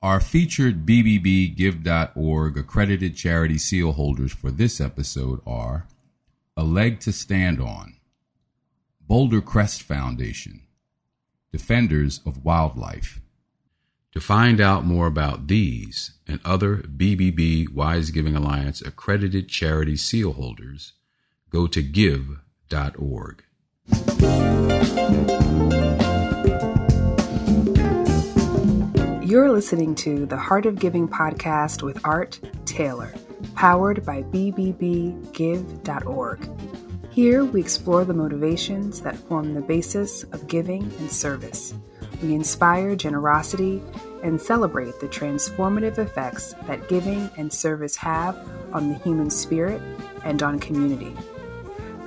Our featured BBBGive.org accredited charity seal holders for this episode are A Leg to Stand On, Boulder Crest Foundation, Defenders of Wildlife. To find out more about these and other BBB Wise Giving Alliance accredited charity seal holders, go to give.org. You're listening to the Heart of Giving podcast with Art Taylor, powered by BBBGive.org. Here we explore the motivations that form the basis of giving and service. We inspire generosity and celebrate the transformative effects that giving and service have on the human spirit and on community.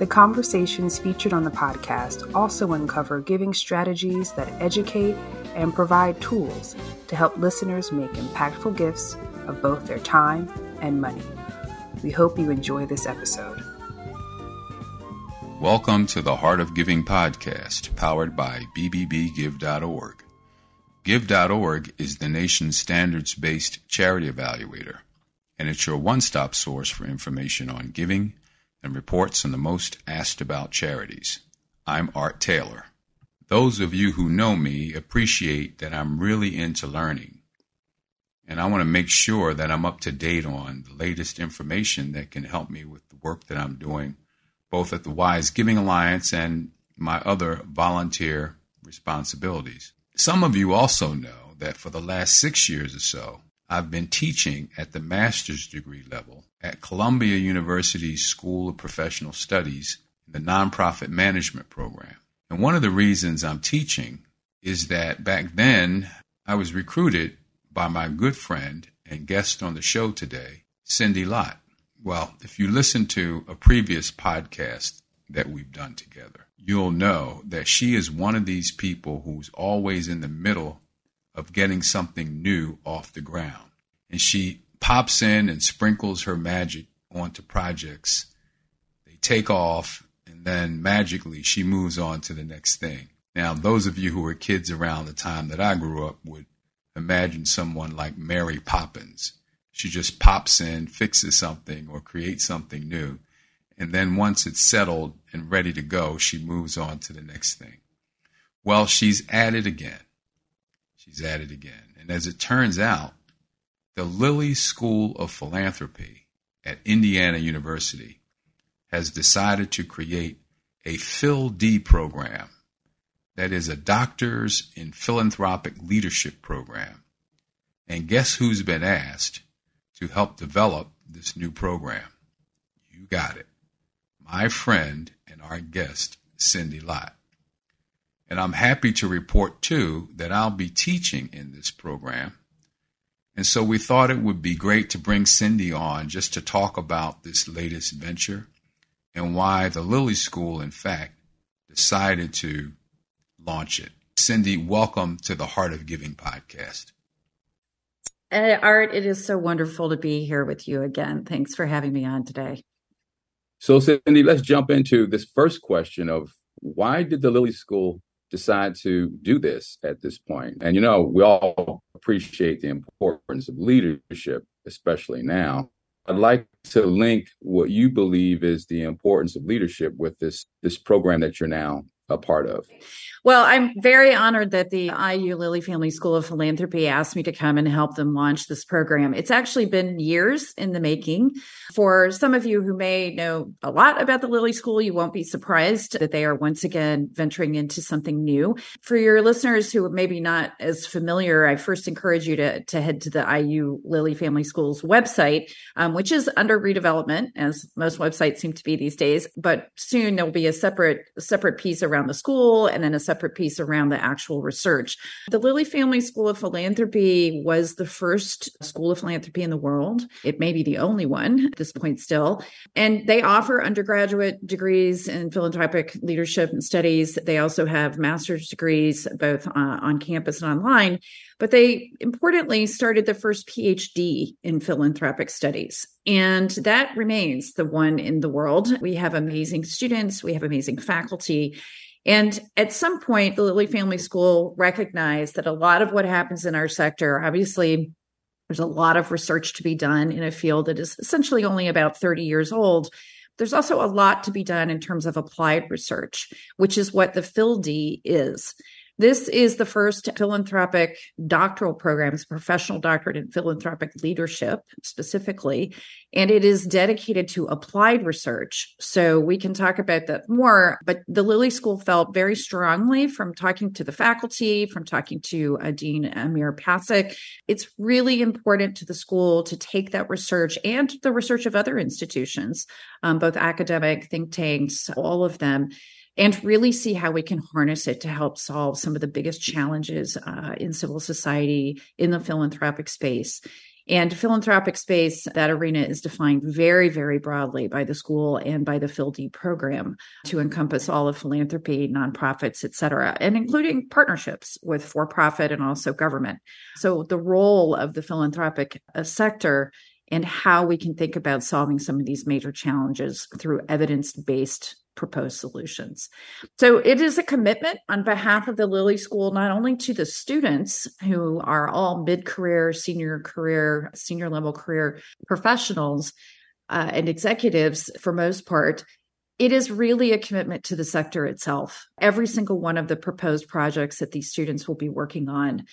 The conversations featured on the podcast also uncover giving strategies that educate and provide tools to help listeners make impactful gifts of both their time and money. We hope you enjoy this episode. Welcome to the Heart of Giving podcast, powered by BBBGive.org. Give.org is the nation's standards based charity evaluator, and it's your one stop source for information on giving and reports on the most asked about charities. I'm Art Taylor. Those of you who know me appreciate that I'm really into learning. And I want to make sure that I'm up to date on the latest information that can help me with the work that I'm doing, both at the Wise Giving Alliance and my other volunteer responsibilities. Some of you also know that for the last six years or so, I've been teaching at the master's degree level at Columbia University's School of Professional Studies in the Nonprofit Management Program. And one of the reasons I'm teaching is that back then I was recruited by my good friend and guest on the show today, Cindy Lott. Well, if you listen to a previous podcast that we've done together, you'll know that she is one of these people who's always in the middle of getting something new off the ground. And she pops in and sprinkles her magic onto projects. They take off and then magically she moves on to the next thing. Now, those of you who were kids around the time that I grew up would imagine someone like Mary Poppins. She just pops in, fixes something, or creates something new. And then once it's settled and ready to go, she moves on to the next thing. Well, she's at it again. She's at it again. And as it turns out, the Lilly School of Philanthropy at Indiana University has decided to create a Phil D program that is a doctors in philanthropic leadership program. And guess who's been asked to help develop this new program? You got it. My friend and our guest, Cindy Lott. And I'm happy to report too that I'll be teaching in this program. And so we thought it would be great to bring Cindy on just to talk about this latest venture and why the Lilly School, in fact, decided to launch it. Cindy, welcome to the Heart of Giving podcast. Uh, Art, it is so wonderful to be here with you again. Thanks for having me on today. So, Cindy, let's jump into this first question of why did the Lilly School decide to do this at this point? And, you know, we all appreciate the importance of leadership, especially now. I'd like to link what you believe is the importance of leadership with this this program that you're now a part of. Well, I'm very honored that the IU Lilly Family School of Philanthropy asked me to come and help them launch this program. It's actually been years in the making. For some of you who may know a lot about the Lilly School, you won't be surprised that they are once again venturing into something new. For your listeners who are maybe not as familiar, I first encourage you to, to head to the IU Lilly Family School's website, um, which is under redevelopment, as most websites seem to be these days. But soon there'll be a separate separate piece around the school and then a separate piece around the actual research. The Lilly Family School of Philanthropy was the first school of philanthropy in the world. It may be the only one at this point still. And they offer undergraduate degrees in philanthropic leadership and studies. They also have master's degrees both uh, on campus and online. But they importantly started the first PhD in philanthropic studies. And that remains the one in the world. We have amazing students, we have amazing faculty. And at some point, the Lilly Family School recognized that a lot of what happens in our sector, obviously, there's a lot of research to be done in a field that is essentially only about 30 years old. There's also a lot to be done in terms of applied research, which is what the PhilD is. This is the first philanthropic doctoral program, it's a professional doctorate in philanthropic leadership specifically, and it is dedicated to applied research. So we can talk about that more, but the Lilly School felt very strongly from talking to the faculty, from talking to uh, Dean Amir Pasic, it's really important to the school to take that research and the research of other institutions, um, both academic, think tanks, all of them and really see how we can harness it to help solve some of the biggest challenges uh, in civil society in the philanthropic space. And philanthropic space, that arena is defined very, very broadly by the school and by the PhilD program to encompass all of philanthropy, nonprofits, et cetera, and including partnerships with for profit and also government. So the role of the philanthropic uh, sector and how we can think about solving some of these major challenges through evidence based proposed solutions. So it is a commitment on behalf of the Lilly School, not only to the students who are all mid career, senior career, senior level career professionals uh, and executives for most part. It is really a commitment to the sector itself. Every single one of the proposed projects that these students will be working on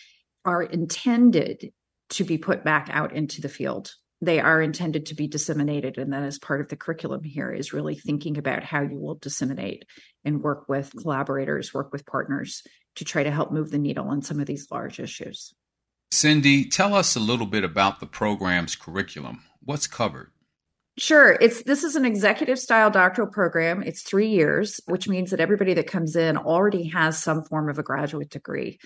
are intended to be put back out into the field they are intended to be disseminated and that is part of the curriculum here is really thinking about how you will disseminate and work with collaborators work with partners to try to help move the needle on some of these large issues cindy tell us a little bit about the program's curriculum what's covered Sure. It's this is an executive style doctoral program. It's 3 years, which means that everybody that comes in already has some form of a graduate degree.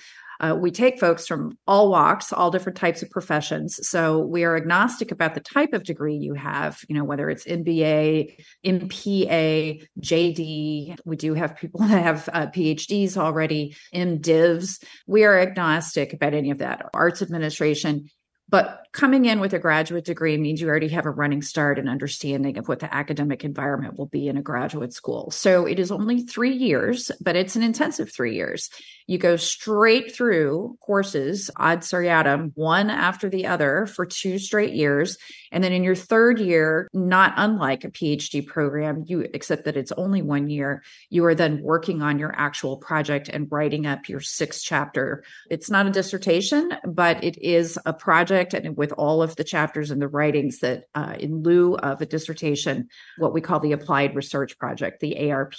Uh, we take folks from all walks, all different types of professions. So we are agnostic about the type of degree you have, you know, whether it's MBA, MPA, JD. We do have people that have uh, PhDs already, MDivs. We are agnostic about any of that. Arts administration but coming in with a graduate degree means you already have a running start and understanding of what the academic environment will be in a graduate school. So it is only three years, but it's an intensive three years. You go straight through courses ad seriatim, one after the other for two straight years. And then in your third year, not unlike a PhD program, you except that it's only one year, you are then working on your actual project and writing up your sixth chapter. It's not a dissertation, but it is a project and with all of the chapters and the writings that uh, in lieu of a dissertation, what we call the applied research project, the ARP.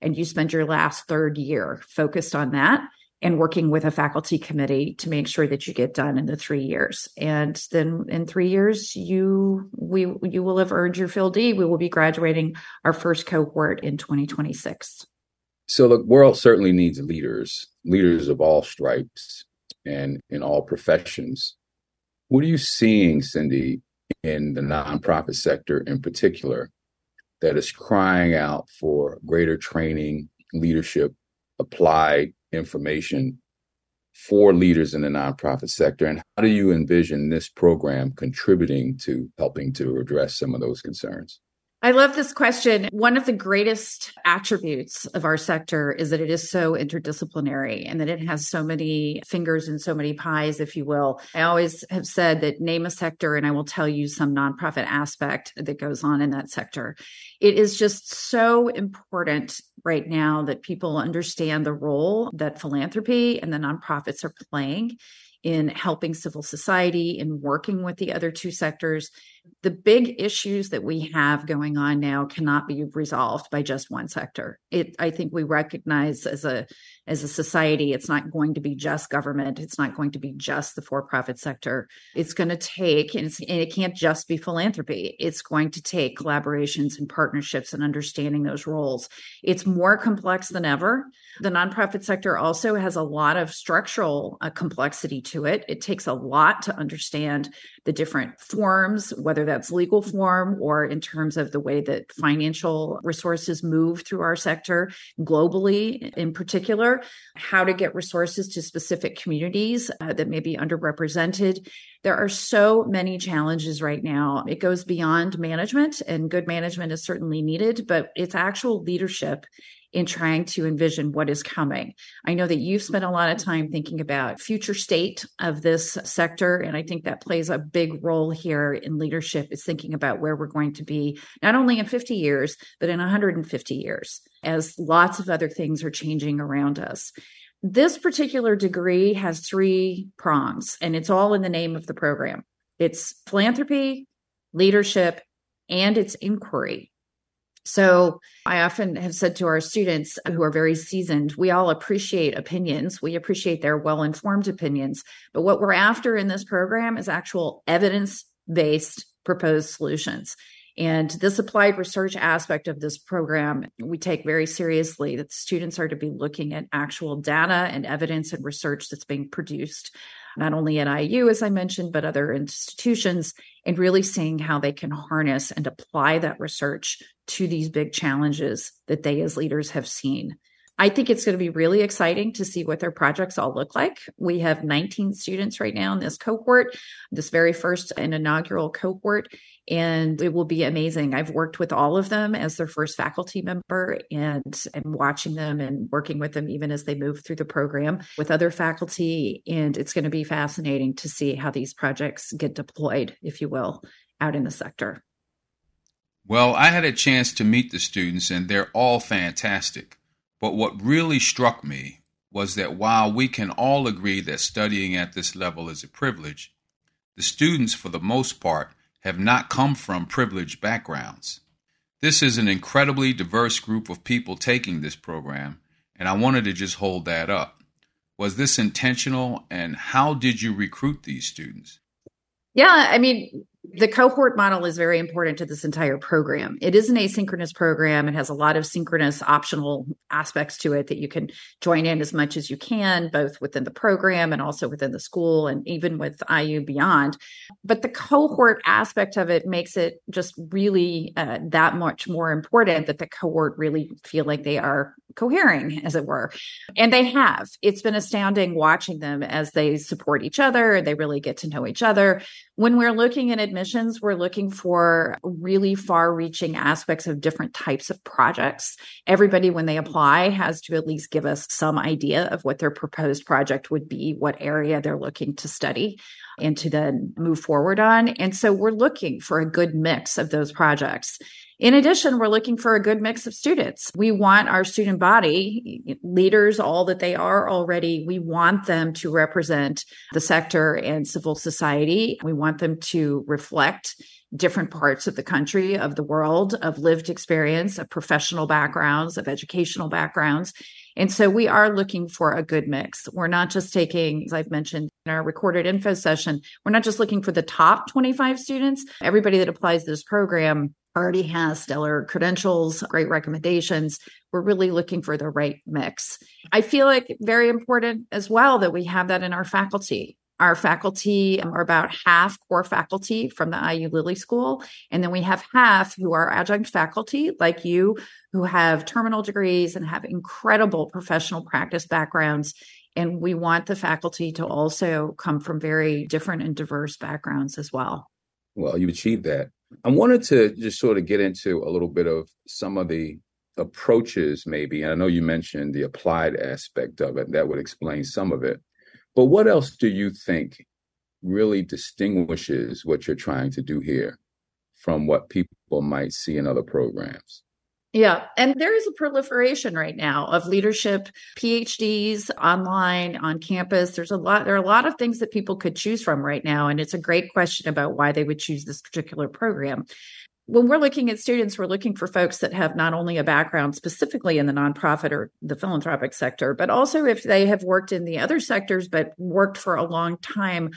And you spend your last third year focused on that and working with a faculty committee to make sure that you get done in the three years. And then in three years, you we you will have earned your PhilD. We will be graduating our first cohort in 2026. So the world certainly needs leaders, leaders of all stripes and in all professions. What are you seeing, Cindy, in the nonprofit sector in particular, that is crying out for greater training, leadership, applied information for leaders in the nonprofit sector? And how do you envision this program contributing to helping to address some of those concerns? I love this question. One of the greatest attributes of our sector is that it is so interdisciplinary and that it has so many fingers and so many pies, if you will. I always have said that name a sector and I will tell you some nonprofit aspect that goes on in that sector. It is just so important right now that people understand the role that philanthropy and the nonprofits are playing in helping civil society, in working with the other two sectors. The big issues that we have going on now cannot be resolved by just one sector. It, I think we recognize as a as a society, it's not going to be just government. It's not going to be just the for profit sector. It's going to take, and, and it can't just be philanthropy. It's going to take collaborations and partnerships and understanding those roles. It's more complex than ever. The nonprofit sector also has a lot of structural uh, complexity to it. It takes a lot to understand the different forms, whether that's legal form or in terms of the way that financial resources move through our sector globally in particular, how to get resources to specific communities uh, that may be underrepresented. There are so many challenges right now. It goes beyond management, and good management is certainly needed, but it's actual leadership in trying to envision what is coming. I know that you've spent a lot of time thinking about future state of this sector and I think that plays a big role here in leadership is thinking about where we're going to be not only in 50 years but in 150 years as lots of other things are changing around us. This particular degree has three prongs and it's all in the name of the program. It's philanthropy, leadership, and it's inquiry. So I often have said to our students who are very seasoned, we all appreciate opinions. We appreciate their well informed opinions. But what we're after in this program is actual evidence based proposed solutions. And this applied research aspect of this program, we take very seriously that students are to be looking at actual data and evidence and research that's being produced not only at IU, as I mentioned, but other institutions, and really seeing how they can harness and apply that research to these big challenges that they as leaders have seen. I think it's going to be really exciting to see what their projects all look like. We have 19 students right now in this cohort, this very first and inaugural cohort, and it will be amazing. I've worked with all of them as their first faculty member and and watching them and working with them even as they move through the program with other faculty and it's going to be fascinating to see how these projects get deployed, if you will, out in the sector. Well, I had a chance to meet the students and they're all fantastic. But what really struck me was that while we can all agree that studying at this level is a privilege, the students, for the most part, have not come from privileged backgrounds. This is an incredibly diverse group of people taking this program, and I wanted to just hold that up. Was this intentional, and how did you recruit these students? Yeah, I mean, the cohort model is very important to this entire program. It is an asynchronous program. It has a lot of synchronous optional aspects to it that you can join in as much as you can, both within the program and also within the school and even with IU Beyond. But the cohort aspect of it makes it just really uh, that much more important that the cohort really feel like they are cohering, as it were. And they have. It's been astounding watching them as they support each other. They really get to know each other. When we're looking at admissions, we're looking for really far reaching aspects of different types of projects. Everybody, when they apply, has to at least give us some idea of what their proposed project would be, what area they're looking to study and to then move forward on. And so we're looking for a good mix of those projects. In addition, we're looking for a good mix of students. We want our student body, leaders, all that they are already, we want them to represent the sector and civil society. We want them to reflect different parts of the country, of the world, of lived experience, of professional backgrounds, of educational backgrounds. And so we are looking for a good mix. We're not just taking, as I've mentioned in our recorded info session, we're not just looking for the top 25 students. Everybody that applies to this program already has stellar credentials, great recommendations. We're really looking for the right mix. I feel like very important as well that we have that in our faculty. Our faculty are about half core faculty from the IU Lilly School. And then we have half who are adjunct faculty, like you, who have terminal degrees and have incredible professional practice backgrounds. And we want the faculty to also come from very different and diverse backgrounds as well. Well, you achieved that. I wanted to just sort of get into a little bit of some of the approaches, maybe. And I know you mentioned the applied aspect of it. That would explain some of it. But what else do you think really distinguishes what you're trying to do here from what people might see in other programs? Yeah. And there is a proliferation right now of leadership PhDs online on campus. There's a lot, there are a lot of things that people could choose from right now. And it's a great question about why they would choose this particular program. When we're looking at students, we're looking for folks that have not only a background specifically in the nonprofit or the philanthropic sector, but also if they have worked in the other sectors, but worked for a long time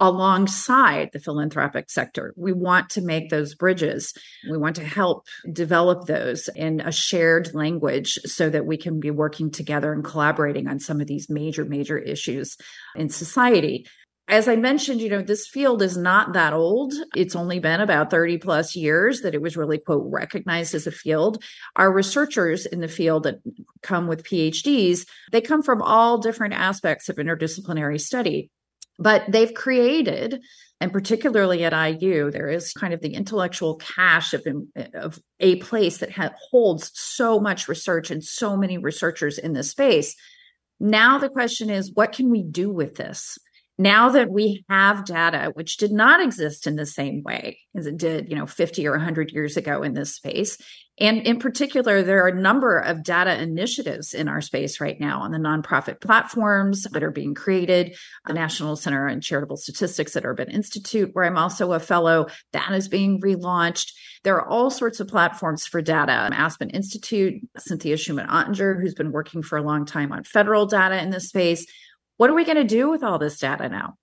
alongside the philanthropic sector. We want to make those bridges. We want to help develop those in a shared language so that we can be working together and collaborating on some of these major, major issues in society. As I mentioned, you know, this field is not that old. It's only been about 30 plus years that it was really, quote, recognized as a field. Our researchers in the field that come with PhDs, they come from all different aspects of interdisciplinary study But they've created, and particularly at IU, there is kind of the intellectual cache of, of a place that ha- holds so much research and so many researchers in this space. Now the question is, what can we do with this? now that we have data which did not exist in the same way as it did you know 50 or 100 years ago in this space and in particular there are a number of data initiatives in our space right now on the nonprofit platforms that are being created the national center on charitable statistics at urban institute where i'm also a fellow that is being relaunched there are all sorts of platforms for data aspen institute Cinthia Schuman Ottinger, who's been working for a long time on federal data in this space what are we going to do with all this data now?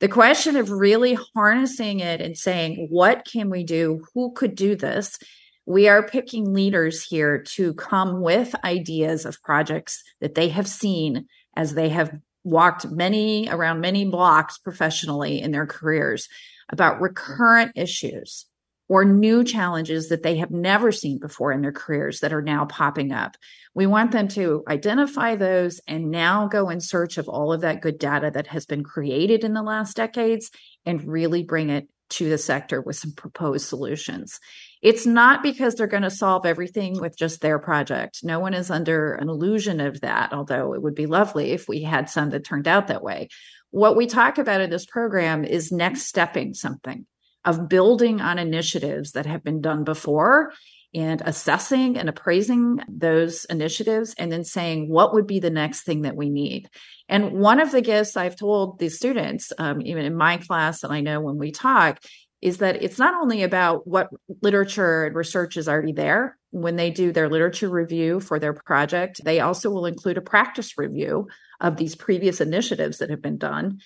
The question of really harnessing it and saying, what can we do? Who could do this? We are picking leaders here to come with ideas of projects that they have seen as they have walked many around many blocks professionally in their careers about recurrent issues or new challenges that they have never seen before in their careers that are now popping up. We want them to identify those and now go in search of all of that good data that has been created in the last decades and really bring it to the sector with some proposed solutions. It's not because they're going to solve everything with just their project. No one is under an illusion of that, although it would be lovely if we had some that turned out that way. What we talk about in this program is next stepping something of building on initiatives that have been done before and assessing and appraising those initiatives and then saying what would be the next thing that we need and one of the gifts i've told the students um, even in my class and i know when we talk is that it's not only about what literature and research is already there when they do their literature review for their project they also will include a practice review of these previous initiatives that have been done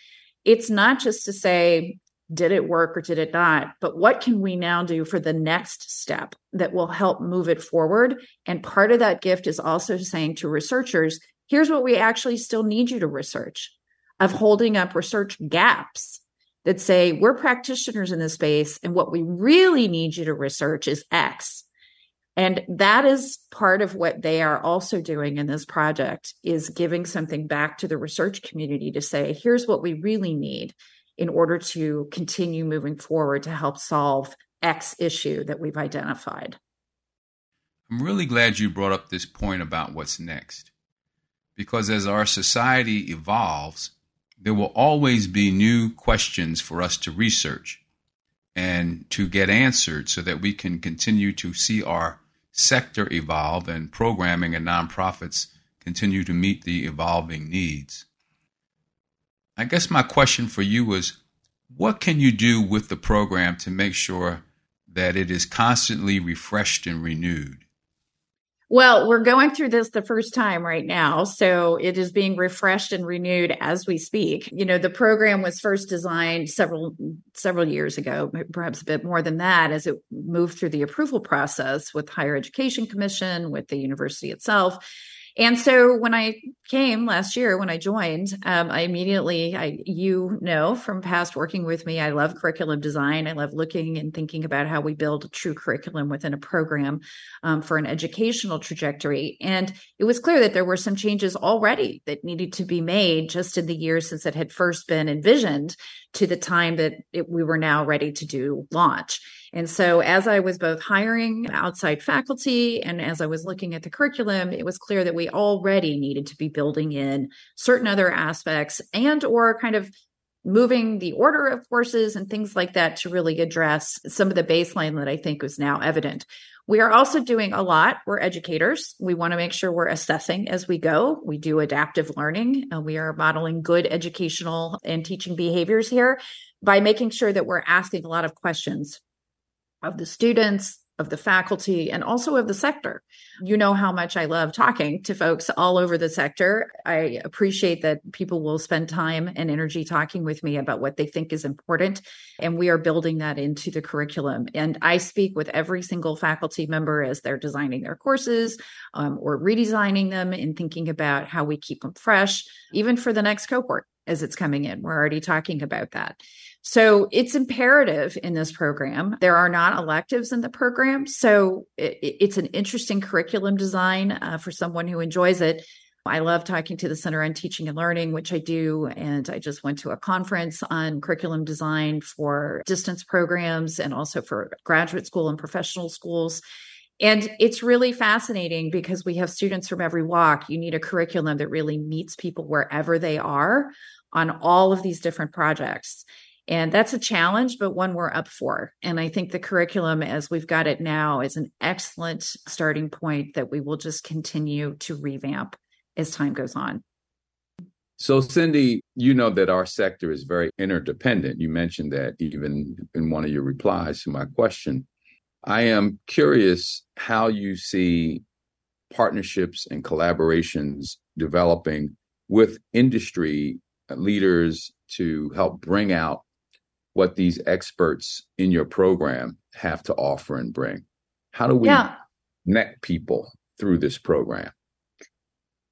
it's not just to say did it work or did it not? But what can we now do for the next step that will help move it forward? And part of that gift is also saying to researchers, here's what we actually still need you to research, of holding up research gaps that say, we're practitioners in this space, and what we really need you to research is X. And that is part of what they are also doing in this project is giving something back to the research community to say, here's what we really need in order to continue moving forward to help solve X issue that we've identified. I'm really glad you brought up this point about what's next. Because as our society evolves, there will always be new questions for us to research and to get answered so that we can continue to see our sector evolve and programming and nonprofits continue to meet the evolving needs. I guess my question for you is what can you do with the program to make sure that it is constantly refreshed and renewed? Well, we're going through this the first time right now. So it is being refreshed and renewed as we speak. You know, the program was first designed several several years ago, perhaps a bit more than that, as it moved through the approval process with Higher Education Commission, with the university itself. And so when I came last year, when I joined, um, I immediately, I, you know, from past working with me, I love curriculum design. I love looking and thinking about how we build a true curriculum within a program um, for an educational trajectory. And it was clear that there were some changes already that needed to be made just in the years since it had first been envisioned to the time that it, we were now ready to do launch. And so, as I was both hiring outside faculty and as I was looking at the curriculum, it was clear that we already needed to be building in certain other aspects and or kind of moving the order of courses and things like that to really address some of the baseline that I think was now evident. We are also doing a lot. We're educators. We want to make sure we're assessing as we go. We do adaptive learning. and we are modeling good educational and teaching behaviors here by making sure that we're asking a lot of questions of the students, of the faculty and also of the sector. You know how much I love talking to folks all over the sector. I appreciate that people will spend time and energy talking with me about what they think is important. And we are building that into the curriculum. And I speak with every single faculty member as they're designing their courses um, or redesigning them and thinking about how we keep them fresh, even for the next cohort as it's coming in. We're already talking about that. So it's imperative in this program. There are not electives in the program. So it, it's an interesting curriculum design uh, for someone who enjoys it. I love talking to the Center on Teaching and Learning, which I do. And I just went to a conference on curriculum design for distance programs and also for graduate school and professional schools. And it's really fascinating because we have students from every walk. You need a curriculum that really meets people wherever they are on all of these different projects. And that's a challenge, but one we're up for. And I think the curriculum, as we've got it now, is an excellent starting point that we will just continue to revamp as time goes on. So, Cindy, you know that our sector is very interdependent. You mentioned that even in one of your replies to my question. I am curious how you see partnerships and collaborations developing with industry leaders to help bring out what these experts in your program have to offer and bring. How do we yeah. connect people through this program?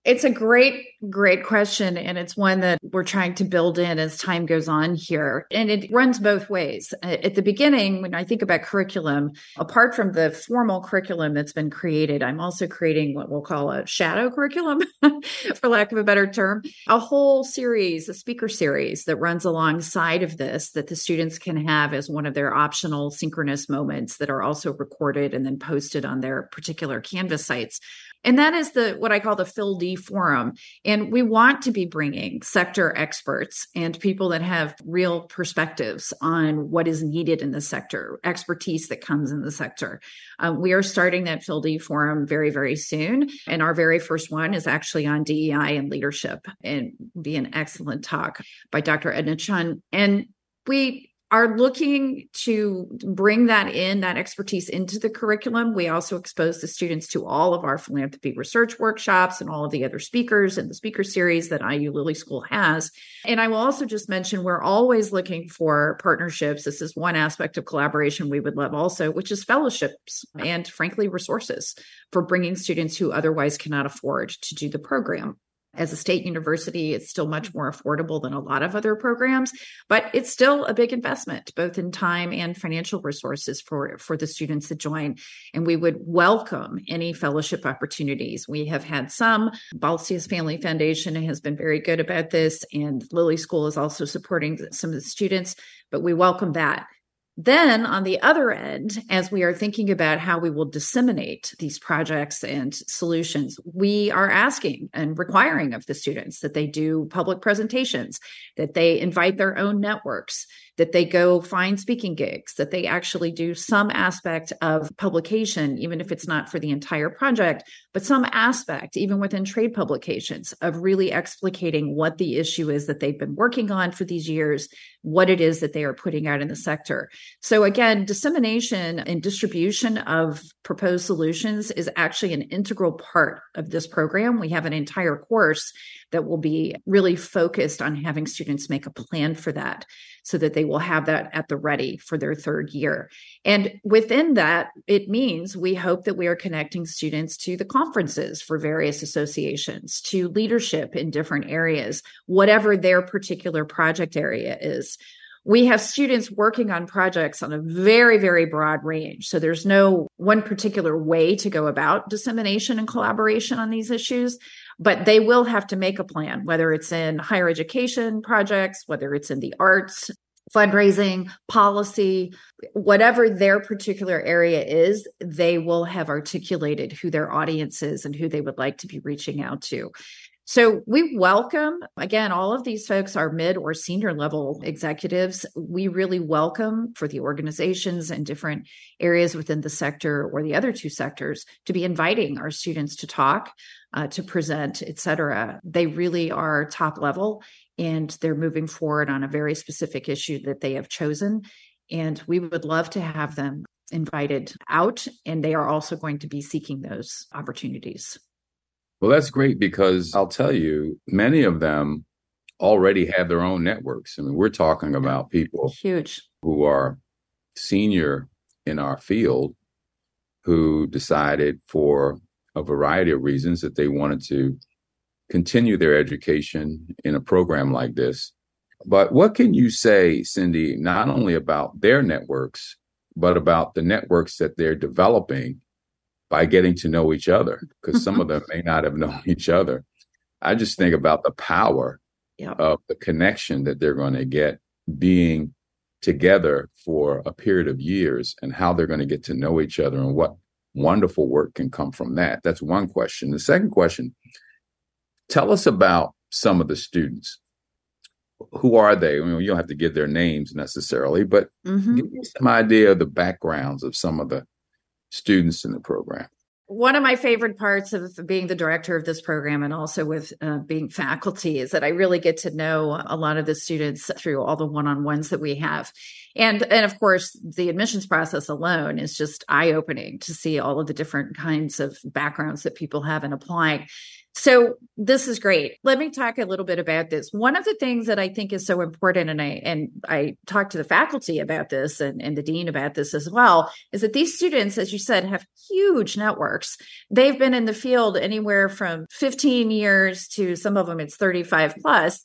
It's a great, great question. And it's one that we're trying to build in as time goes on here. And it runs both ways. At the beginning, when I think about curriculum, apart from the formal curriculum that's been created, I'm also creating what we'll call a shadow curriculum, for lack of a better term, a whole series, a speaker series that runs alongside of this that the students can have as one of their optional synchronous moments that are also recorded and then posted on their particular Canvas sites and that is the what I call the Phil D forum. And we want to be bringing sector experts and people that have real perspectives on what is needed in the sector, expertise that comes in the sector. Um, we are starting that Phil D forum very, very soon. And our very first one is actually on DEI and leadership and be an excellent talk by Dr. Edna Chun. And we are looking to bring that in, that expertise into the curriculum. We also expose the students to all of our philanthropy research workshops and all of the other speakers and the speaker series that IU Lilly School has. And I will also just mention we're always looking for partnerships. This is one aspect of collaboration we would love also, which is fellowships and frankly resources for bringing students who otherwise cannot afford to do the program as a state university, it's still much more affordable than a lot of other programs, but it's still a big investment, both in time and financial resources for, for the students that join. And we would welcome any fellowship opportunities. We have had some. Balsius Family Foundation has been very good about this, and Lilly School is also supporting some of the students, but we welcome that. Then, on the other end, as we are thinking about how we will disseminate these projects and solutions, we are asking and requiring of the students that they do public presentations, that they invite their own networks, that they go find speaking gigs, that they actually do some aspect of publication, even if it's not for the entire project, but some aspect, even within trade publications, of really explicating what the issue is that they've been working on for these years, what it is that they are putting out in the sector. So, again, dissemination and distribution of proposed solutions is actually an integral part of this program. We have an entire course that will be really focused on having students make a plan for that so that they will have that at the ready for their third year. And within that, it means we hope that we are connecting students to the conferences for various associations, to leadership in different areas, whatever their particular project area is we have students working on projects on a very, very broad range. So there's no one particular way to go about dissemination and collaboration on these issues but they will have to make a plan, whether it's in higher education projects, whether it's in the arts, fundraising, policy, whatever their particular area is, they will have articulated who their audience is and who they would like to be reaching out to. So we welcome, again, all of these folks are mid or senior level executives. We really welcome for the organizations and different areas within the sector or the other two sectors to be inviting our students to talk, uh, to present, et cetera. They really are top level and they're moving forward on a very specific issue that they have chosen. And we would love to have them invited out, and they are also going to be seeking those opportunities. Well, that's great because I'll tell you, many of them already have their own networks. I mean, we're talking about people huge who are senior in our field who decided for a variety of reasons that they wanted to continue their education in a program like this. But what can you say, Cindy, not only about their networks, but about the networks that they're developing by getting to know each other? Because some of them may not have known each other. I just think about the power of the connection that they're going to get being together for a period of years and how they're going to get to know each other and what wonderful work can come from that. That's one question. The second question tell us about some of the students. Who are they? I mean, you don't have to give their names necessarily, but Mhm. give me some idea of the backgrounds of some of the students in the program. One of my favorite parts of being the director of this program and also with uh, being faculty is that I really get to know a lot of the students through all the one-on-ones that we have. And and of course, the admissions process alone is just eye-opening to see all of the different kinds of backgrounds that people have in applying. So this is great. Let me talk a little bit about this. One of the things that I think is so important, and I and I talked to the faculty about this and, and the dean about this as well, is that these students, as you said, have huge networks. They've been in the field anywhere from 15 years to some of them it's 35 plus.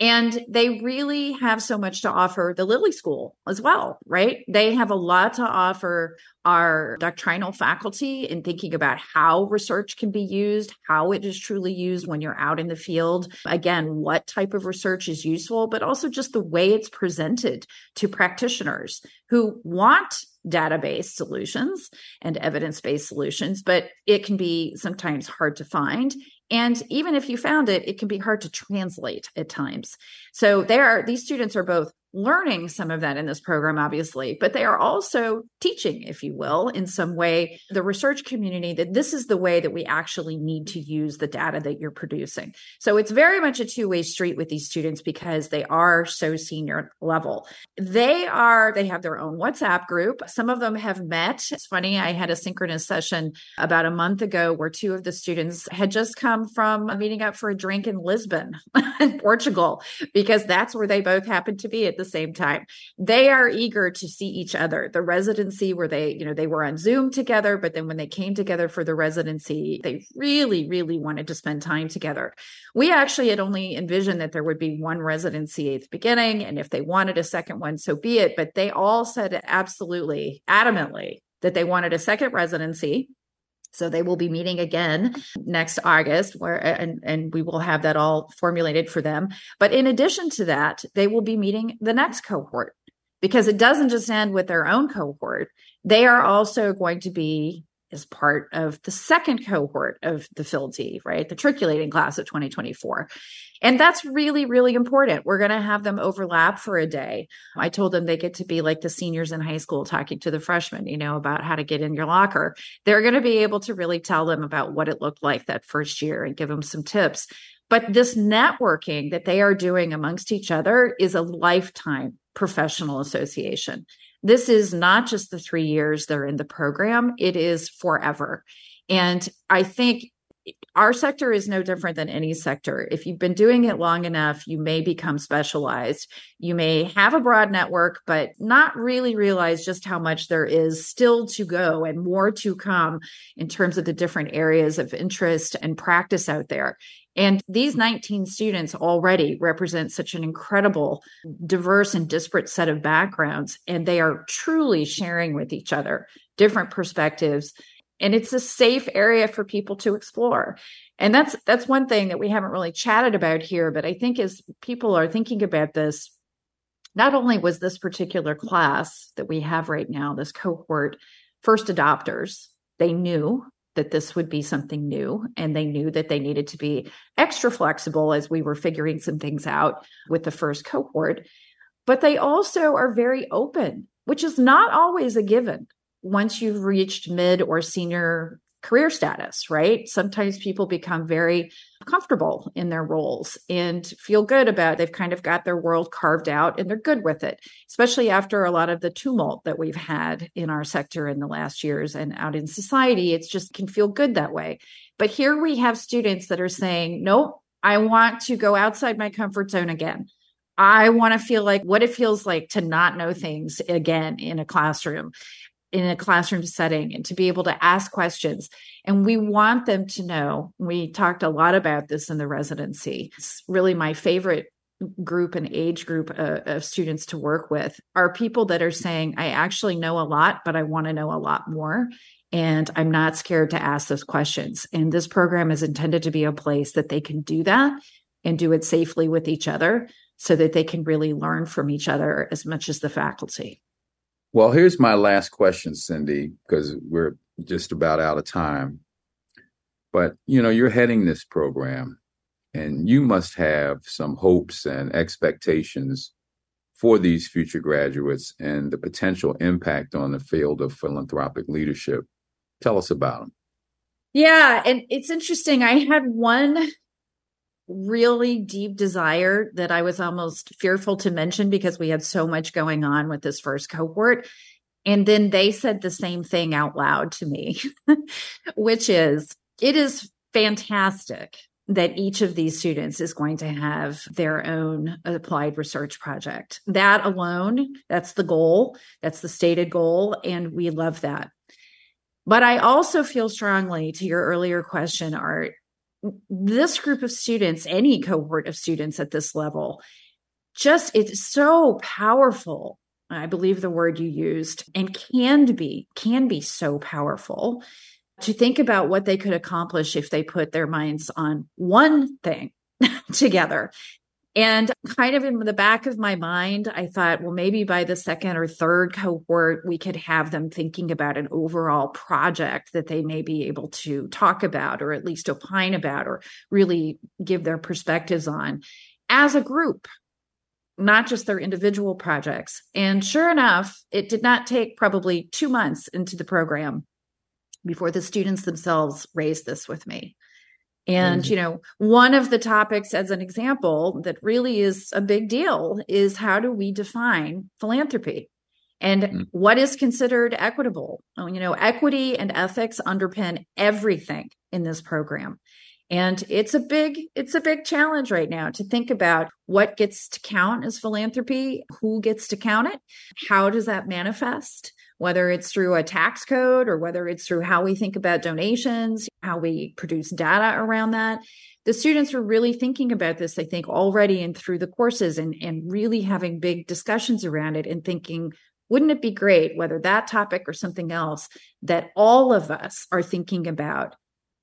And they really have so much to offer the Lilly School as well, right? They have a lot to offer our doctrinal faculty in thinking about how research can be used, how it is truly used when you're out in the field. Again, what type of research is useful, but also just the way it's presented to practitioners who want database solutions and evidence based solutions, but it can be sometimes hard to find. And even if you found it, it can be hard to translate at times. So there are these students are both learning some of that in this program, obviously, but they are also teaching, if you will, in some way, the research community that this is the way that we actually need to use the data that you're producing. So it's very much a two way street with these students because they are so senior level. They are, they have their own WhatsApp group. Some of them have met. It's funny, I had a synchronous session about a month ago where two of the students had just come from meeting up for a drink in Lisbon, in Portugal, because that's where they both happened to be at the same time. They are eager to see each other. The residency where they, you know, they were on Zoom together, but then when they came together for the residency, they really, really wanted to spend time together. We actually had only envisioned that there would be one residency at the beginning, and if they wanted a second one, so be it. But they all said absolutely, adamantly, that they wanted a second residency. So they will be meeting again next August where and and we will have that all formulated for them. But in addition to that, they will be meeting the next cohort because it doesn't just end with their own cohort. They are also going to be as part of the second cohort of the PhilD, right? The triculating class of 2024. And that's really, really important. We're going to have them overlap for a day. I told them they get to be like the seniors in high school talking to the freshmen, you know, about how to get in your locker. They're going to be able to really tell them about what it looked like that first year and give them some tips. But this networking that they are doing amongst each other is a lifetime professional association. This is not just the three years they're in the program, it is forever. And I think our sector is no different than any sector. If you've been doing it long enough, you may become specialized. You may have a broad network, but not really realize just how much there is still to go and more to come in terms of the different areas of interest and practice out there. And these 19 students already represent such an incredible, diverse, and disparate set of backgrounds. And they are truly sharing with each other different perspectives. And it's a safe area for people to explore. And that's that's one thing that we haven't really chatted about here, but I think as people are thinking about this, not only was this particular class that we have right now, this cohort, first adopters, they knew that this would be something new and they knew that they needed to be extra flexible as we were figuring some things out with the first cohort. But they also are very open which is not always a given. Once you've reached mid or senior career status right? Sometimes people become very comfortable in their roles and feel good about they've kind of got their world carved out and they're good with it especially after a lot of the tumult that we've had in our sector in the last years and out in society. It's just can feel good that way. But here we have students that are saying nope i want to go outside my comfort zone again. I want to feel like what it feels like to not know things again in a classroom in a classroom setting and to be able to ask questions. And we want them to know. We talked a lot about this in the residency. It's really my favorite group and age group uh, of students to work with are people that are saying, I actually know a lot, but I want to know a lot more. And I'm not scared to ask those questions. And this program is intended to be a place that they can do that and do it safely with each other so that they can really learn from each other as much as the faculty. Well, here's my last question, Cindy, because we're just about out of time. But, you know, you're heading this program and you must have some hopes and expectations for these future graduates and the potential impact on the field of philanthropic leadership. Tell us about them. Yeah, and it's interesting. I had one really deep desire that I was almost fearful to mention because we had so much going on with this first cohort. And then they said the same thing out loud to me, which is it is fantastic that each of these students is going to have their own applied research project. That alone, that's the goal, that's the stated goal, and we love that. But I also feel strongly to your earlier question, Art, this group of students, any cohort of students at this level, just it's so powerful. I believe the word you used, and can be, can be so powerful to think about what they could accomplish if they put their minds on one thing together. And kind of in the back of my mind, I thought, well, maybe by the second or third cohort, we could have them thinking about an overall project that they may be able to talk about or at least opine about or really give their perspectives on as a group, not just their individual projects. And sure enough, it did not take probably two months into the program before the students themselves raised this with me. And, you know, one of the topics, as an example, that really is a big deal is how do we define philanthropy? And mm. what is considered equitable? Oh, you know, equity and ethics underpin everything in this program. And it's a big, it's a big challenge right now to think about what gets to count as philanthropy, who gets to count it, how does that manifest? Whether it's through a tax code or whether it's through how we think about donations, how we produce data around that. The students are really thinking about this, I think, already and through the courses and, and really having big discussions around it and thinking, wouldn't it be great, whether that topic or something else, that all of us are thinking about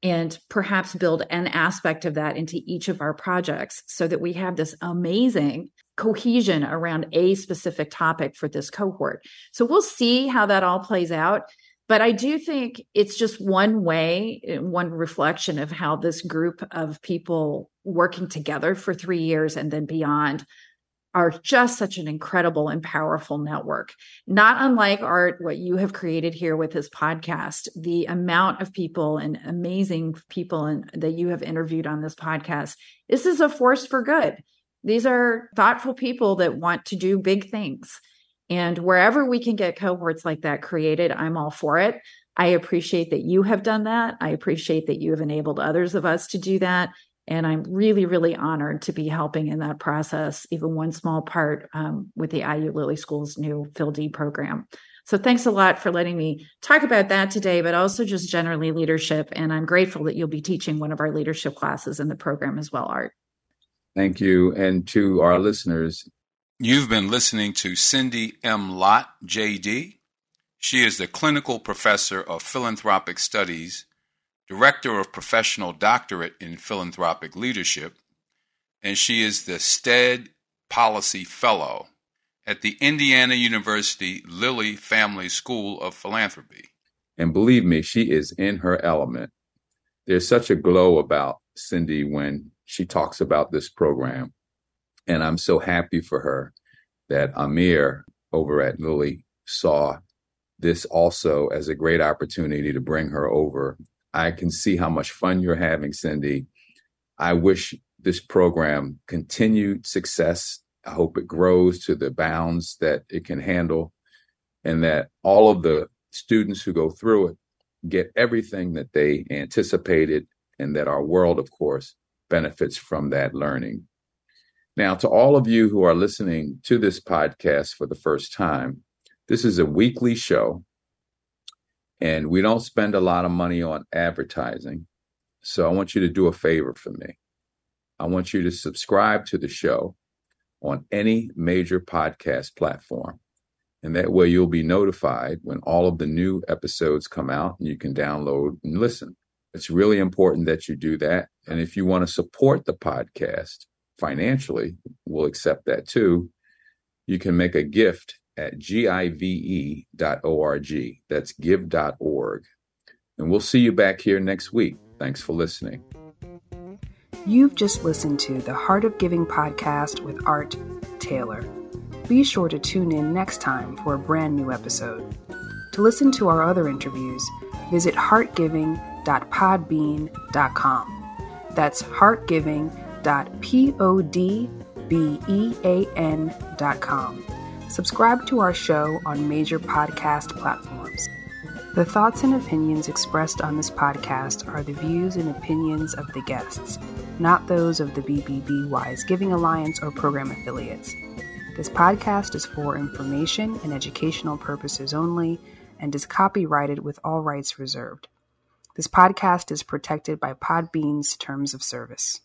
and perhaps build an aspect of that into each of our projects so that we have this amazing cohesion around a specific topic for this cohort. So we'll see how that all plays out. But I do think it's just one way, one reflection of how this group of people working together for three years and then beyond are just such an incredible and powerful network. Not unlike Art, what you have created here with this podcast, the amount of people and amazing people and, that you have interviewed on this podcast. This is a force for good. These are thoughtful people that want to do big things. And wherever we can get cohorts like that created, I'm all for it. I appreciate that you have done that. I appreciate that you have enabled others of us to do that. And I'm really, really honored to be helping in that process, even one small part um, with the IU Lilly School's new Phil D program. So thanks a lot for letting me talk about that today, but also just generally leadership. And I'm grateful that you'll be teaching one of our leadership classes in the program as well, Art. Thank you. And to our listeners, you've been listening to Cindy M. Lott, JD. She is the clinical professor of philanthropic studies, director of professional doctorate in philanthropic leadership, and she is the Stead Policy Fellow at the Indiana University Lilly Family School of Philanthropy. And believe me, she is in her element. There's such a glow about Cindy when she talks about this program. And I'm so happy for her that Amir over at Lilly saw this also as a great opportunity to bring her over. I can see how much fun you're having, Cindy. I wish this program continued success. I hope it grows to the bounds that it can handle and that all of the students who go through it get everything that they anticipated and that our world, of course, benefits from that learning. Now, to all of you who are listening to this podcast for the first time, this is a weekly show, and we don't spend a lot of money on advertising. So I want you to do a favor for me. I want you to subscribe to the show on any major podcast platform. And that way you'll be notified when all of the new episodes come out and you can download and listen. It's really important that you do that. And if you want to support the podcast financially, we'll accept that too. You can make a gift at give.org. That's give.org. And we'll see you back here next week. Thanks for listening. You've just listened to the Heart of Giving podcast with Art Taylor. Be sure to tune in next time for a brand new episode. To listen to our other interviews, visit heartgiving.podbean.com. That's heartgiving.podbean.com. Subscribe to our show on major podcast platforms. The thoughts and opinions expressed on this podcast are the views and opinions of the guests, not those of the BBB Wise Giving Alliance or program affiliates. This podcast is for information and educational purposes only and is copyrighted with all rights reserved. This podcast is protected by Podbean's terms of service.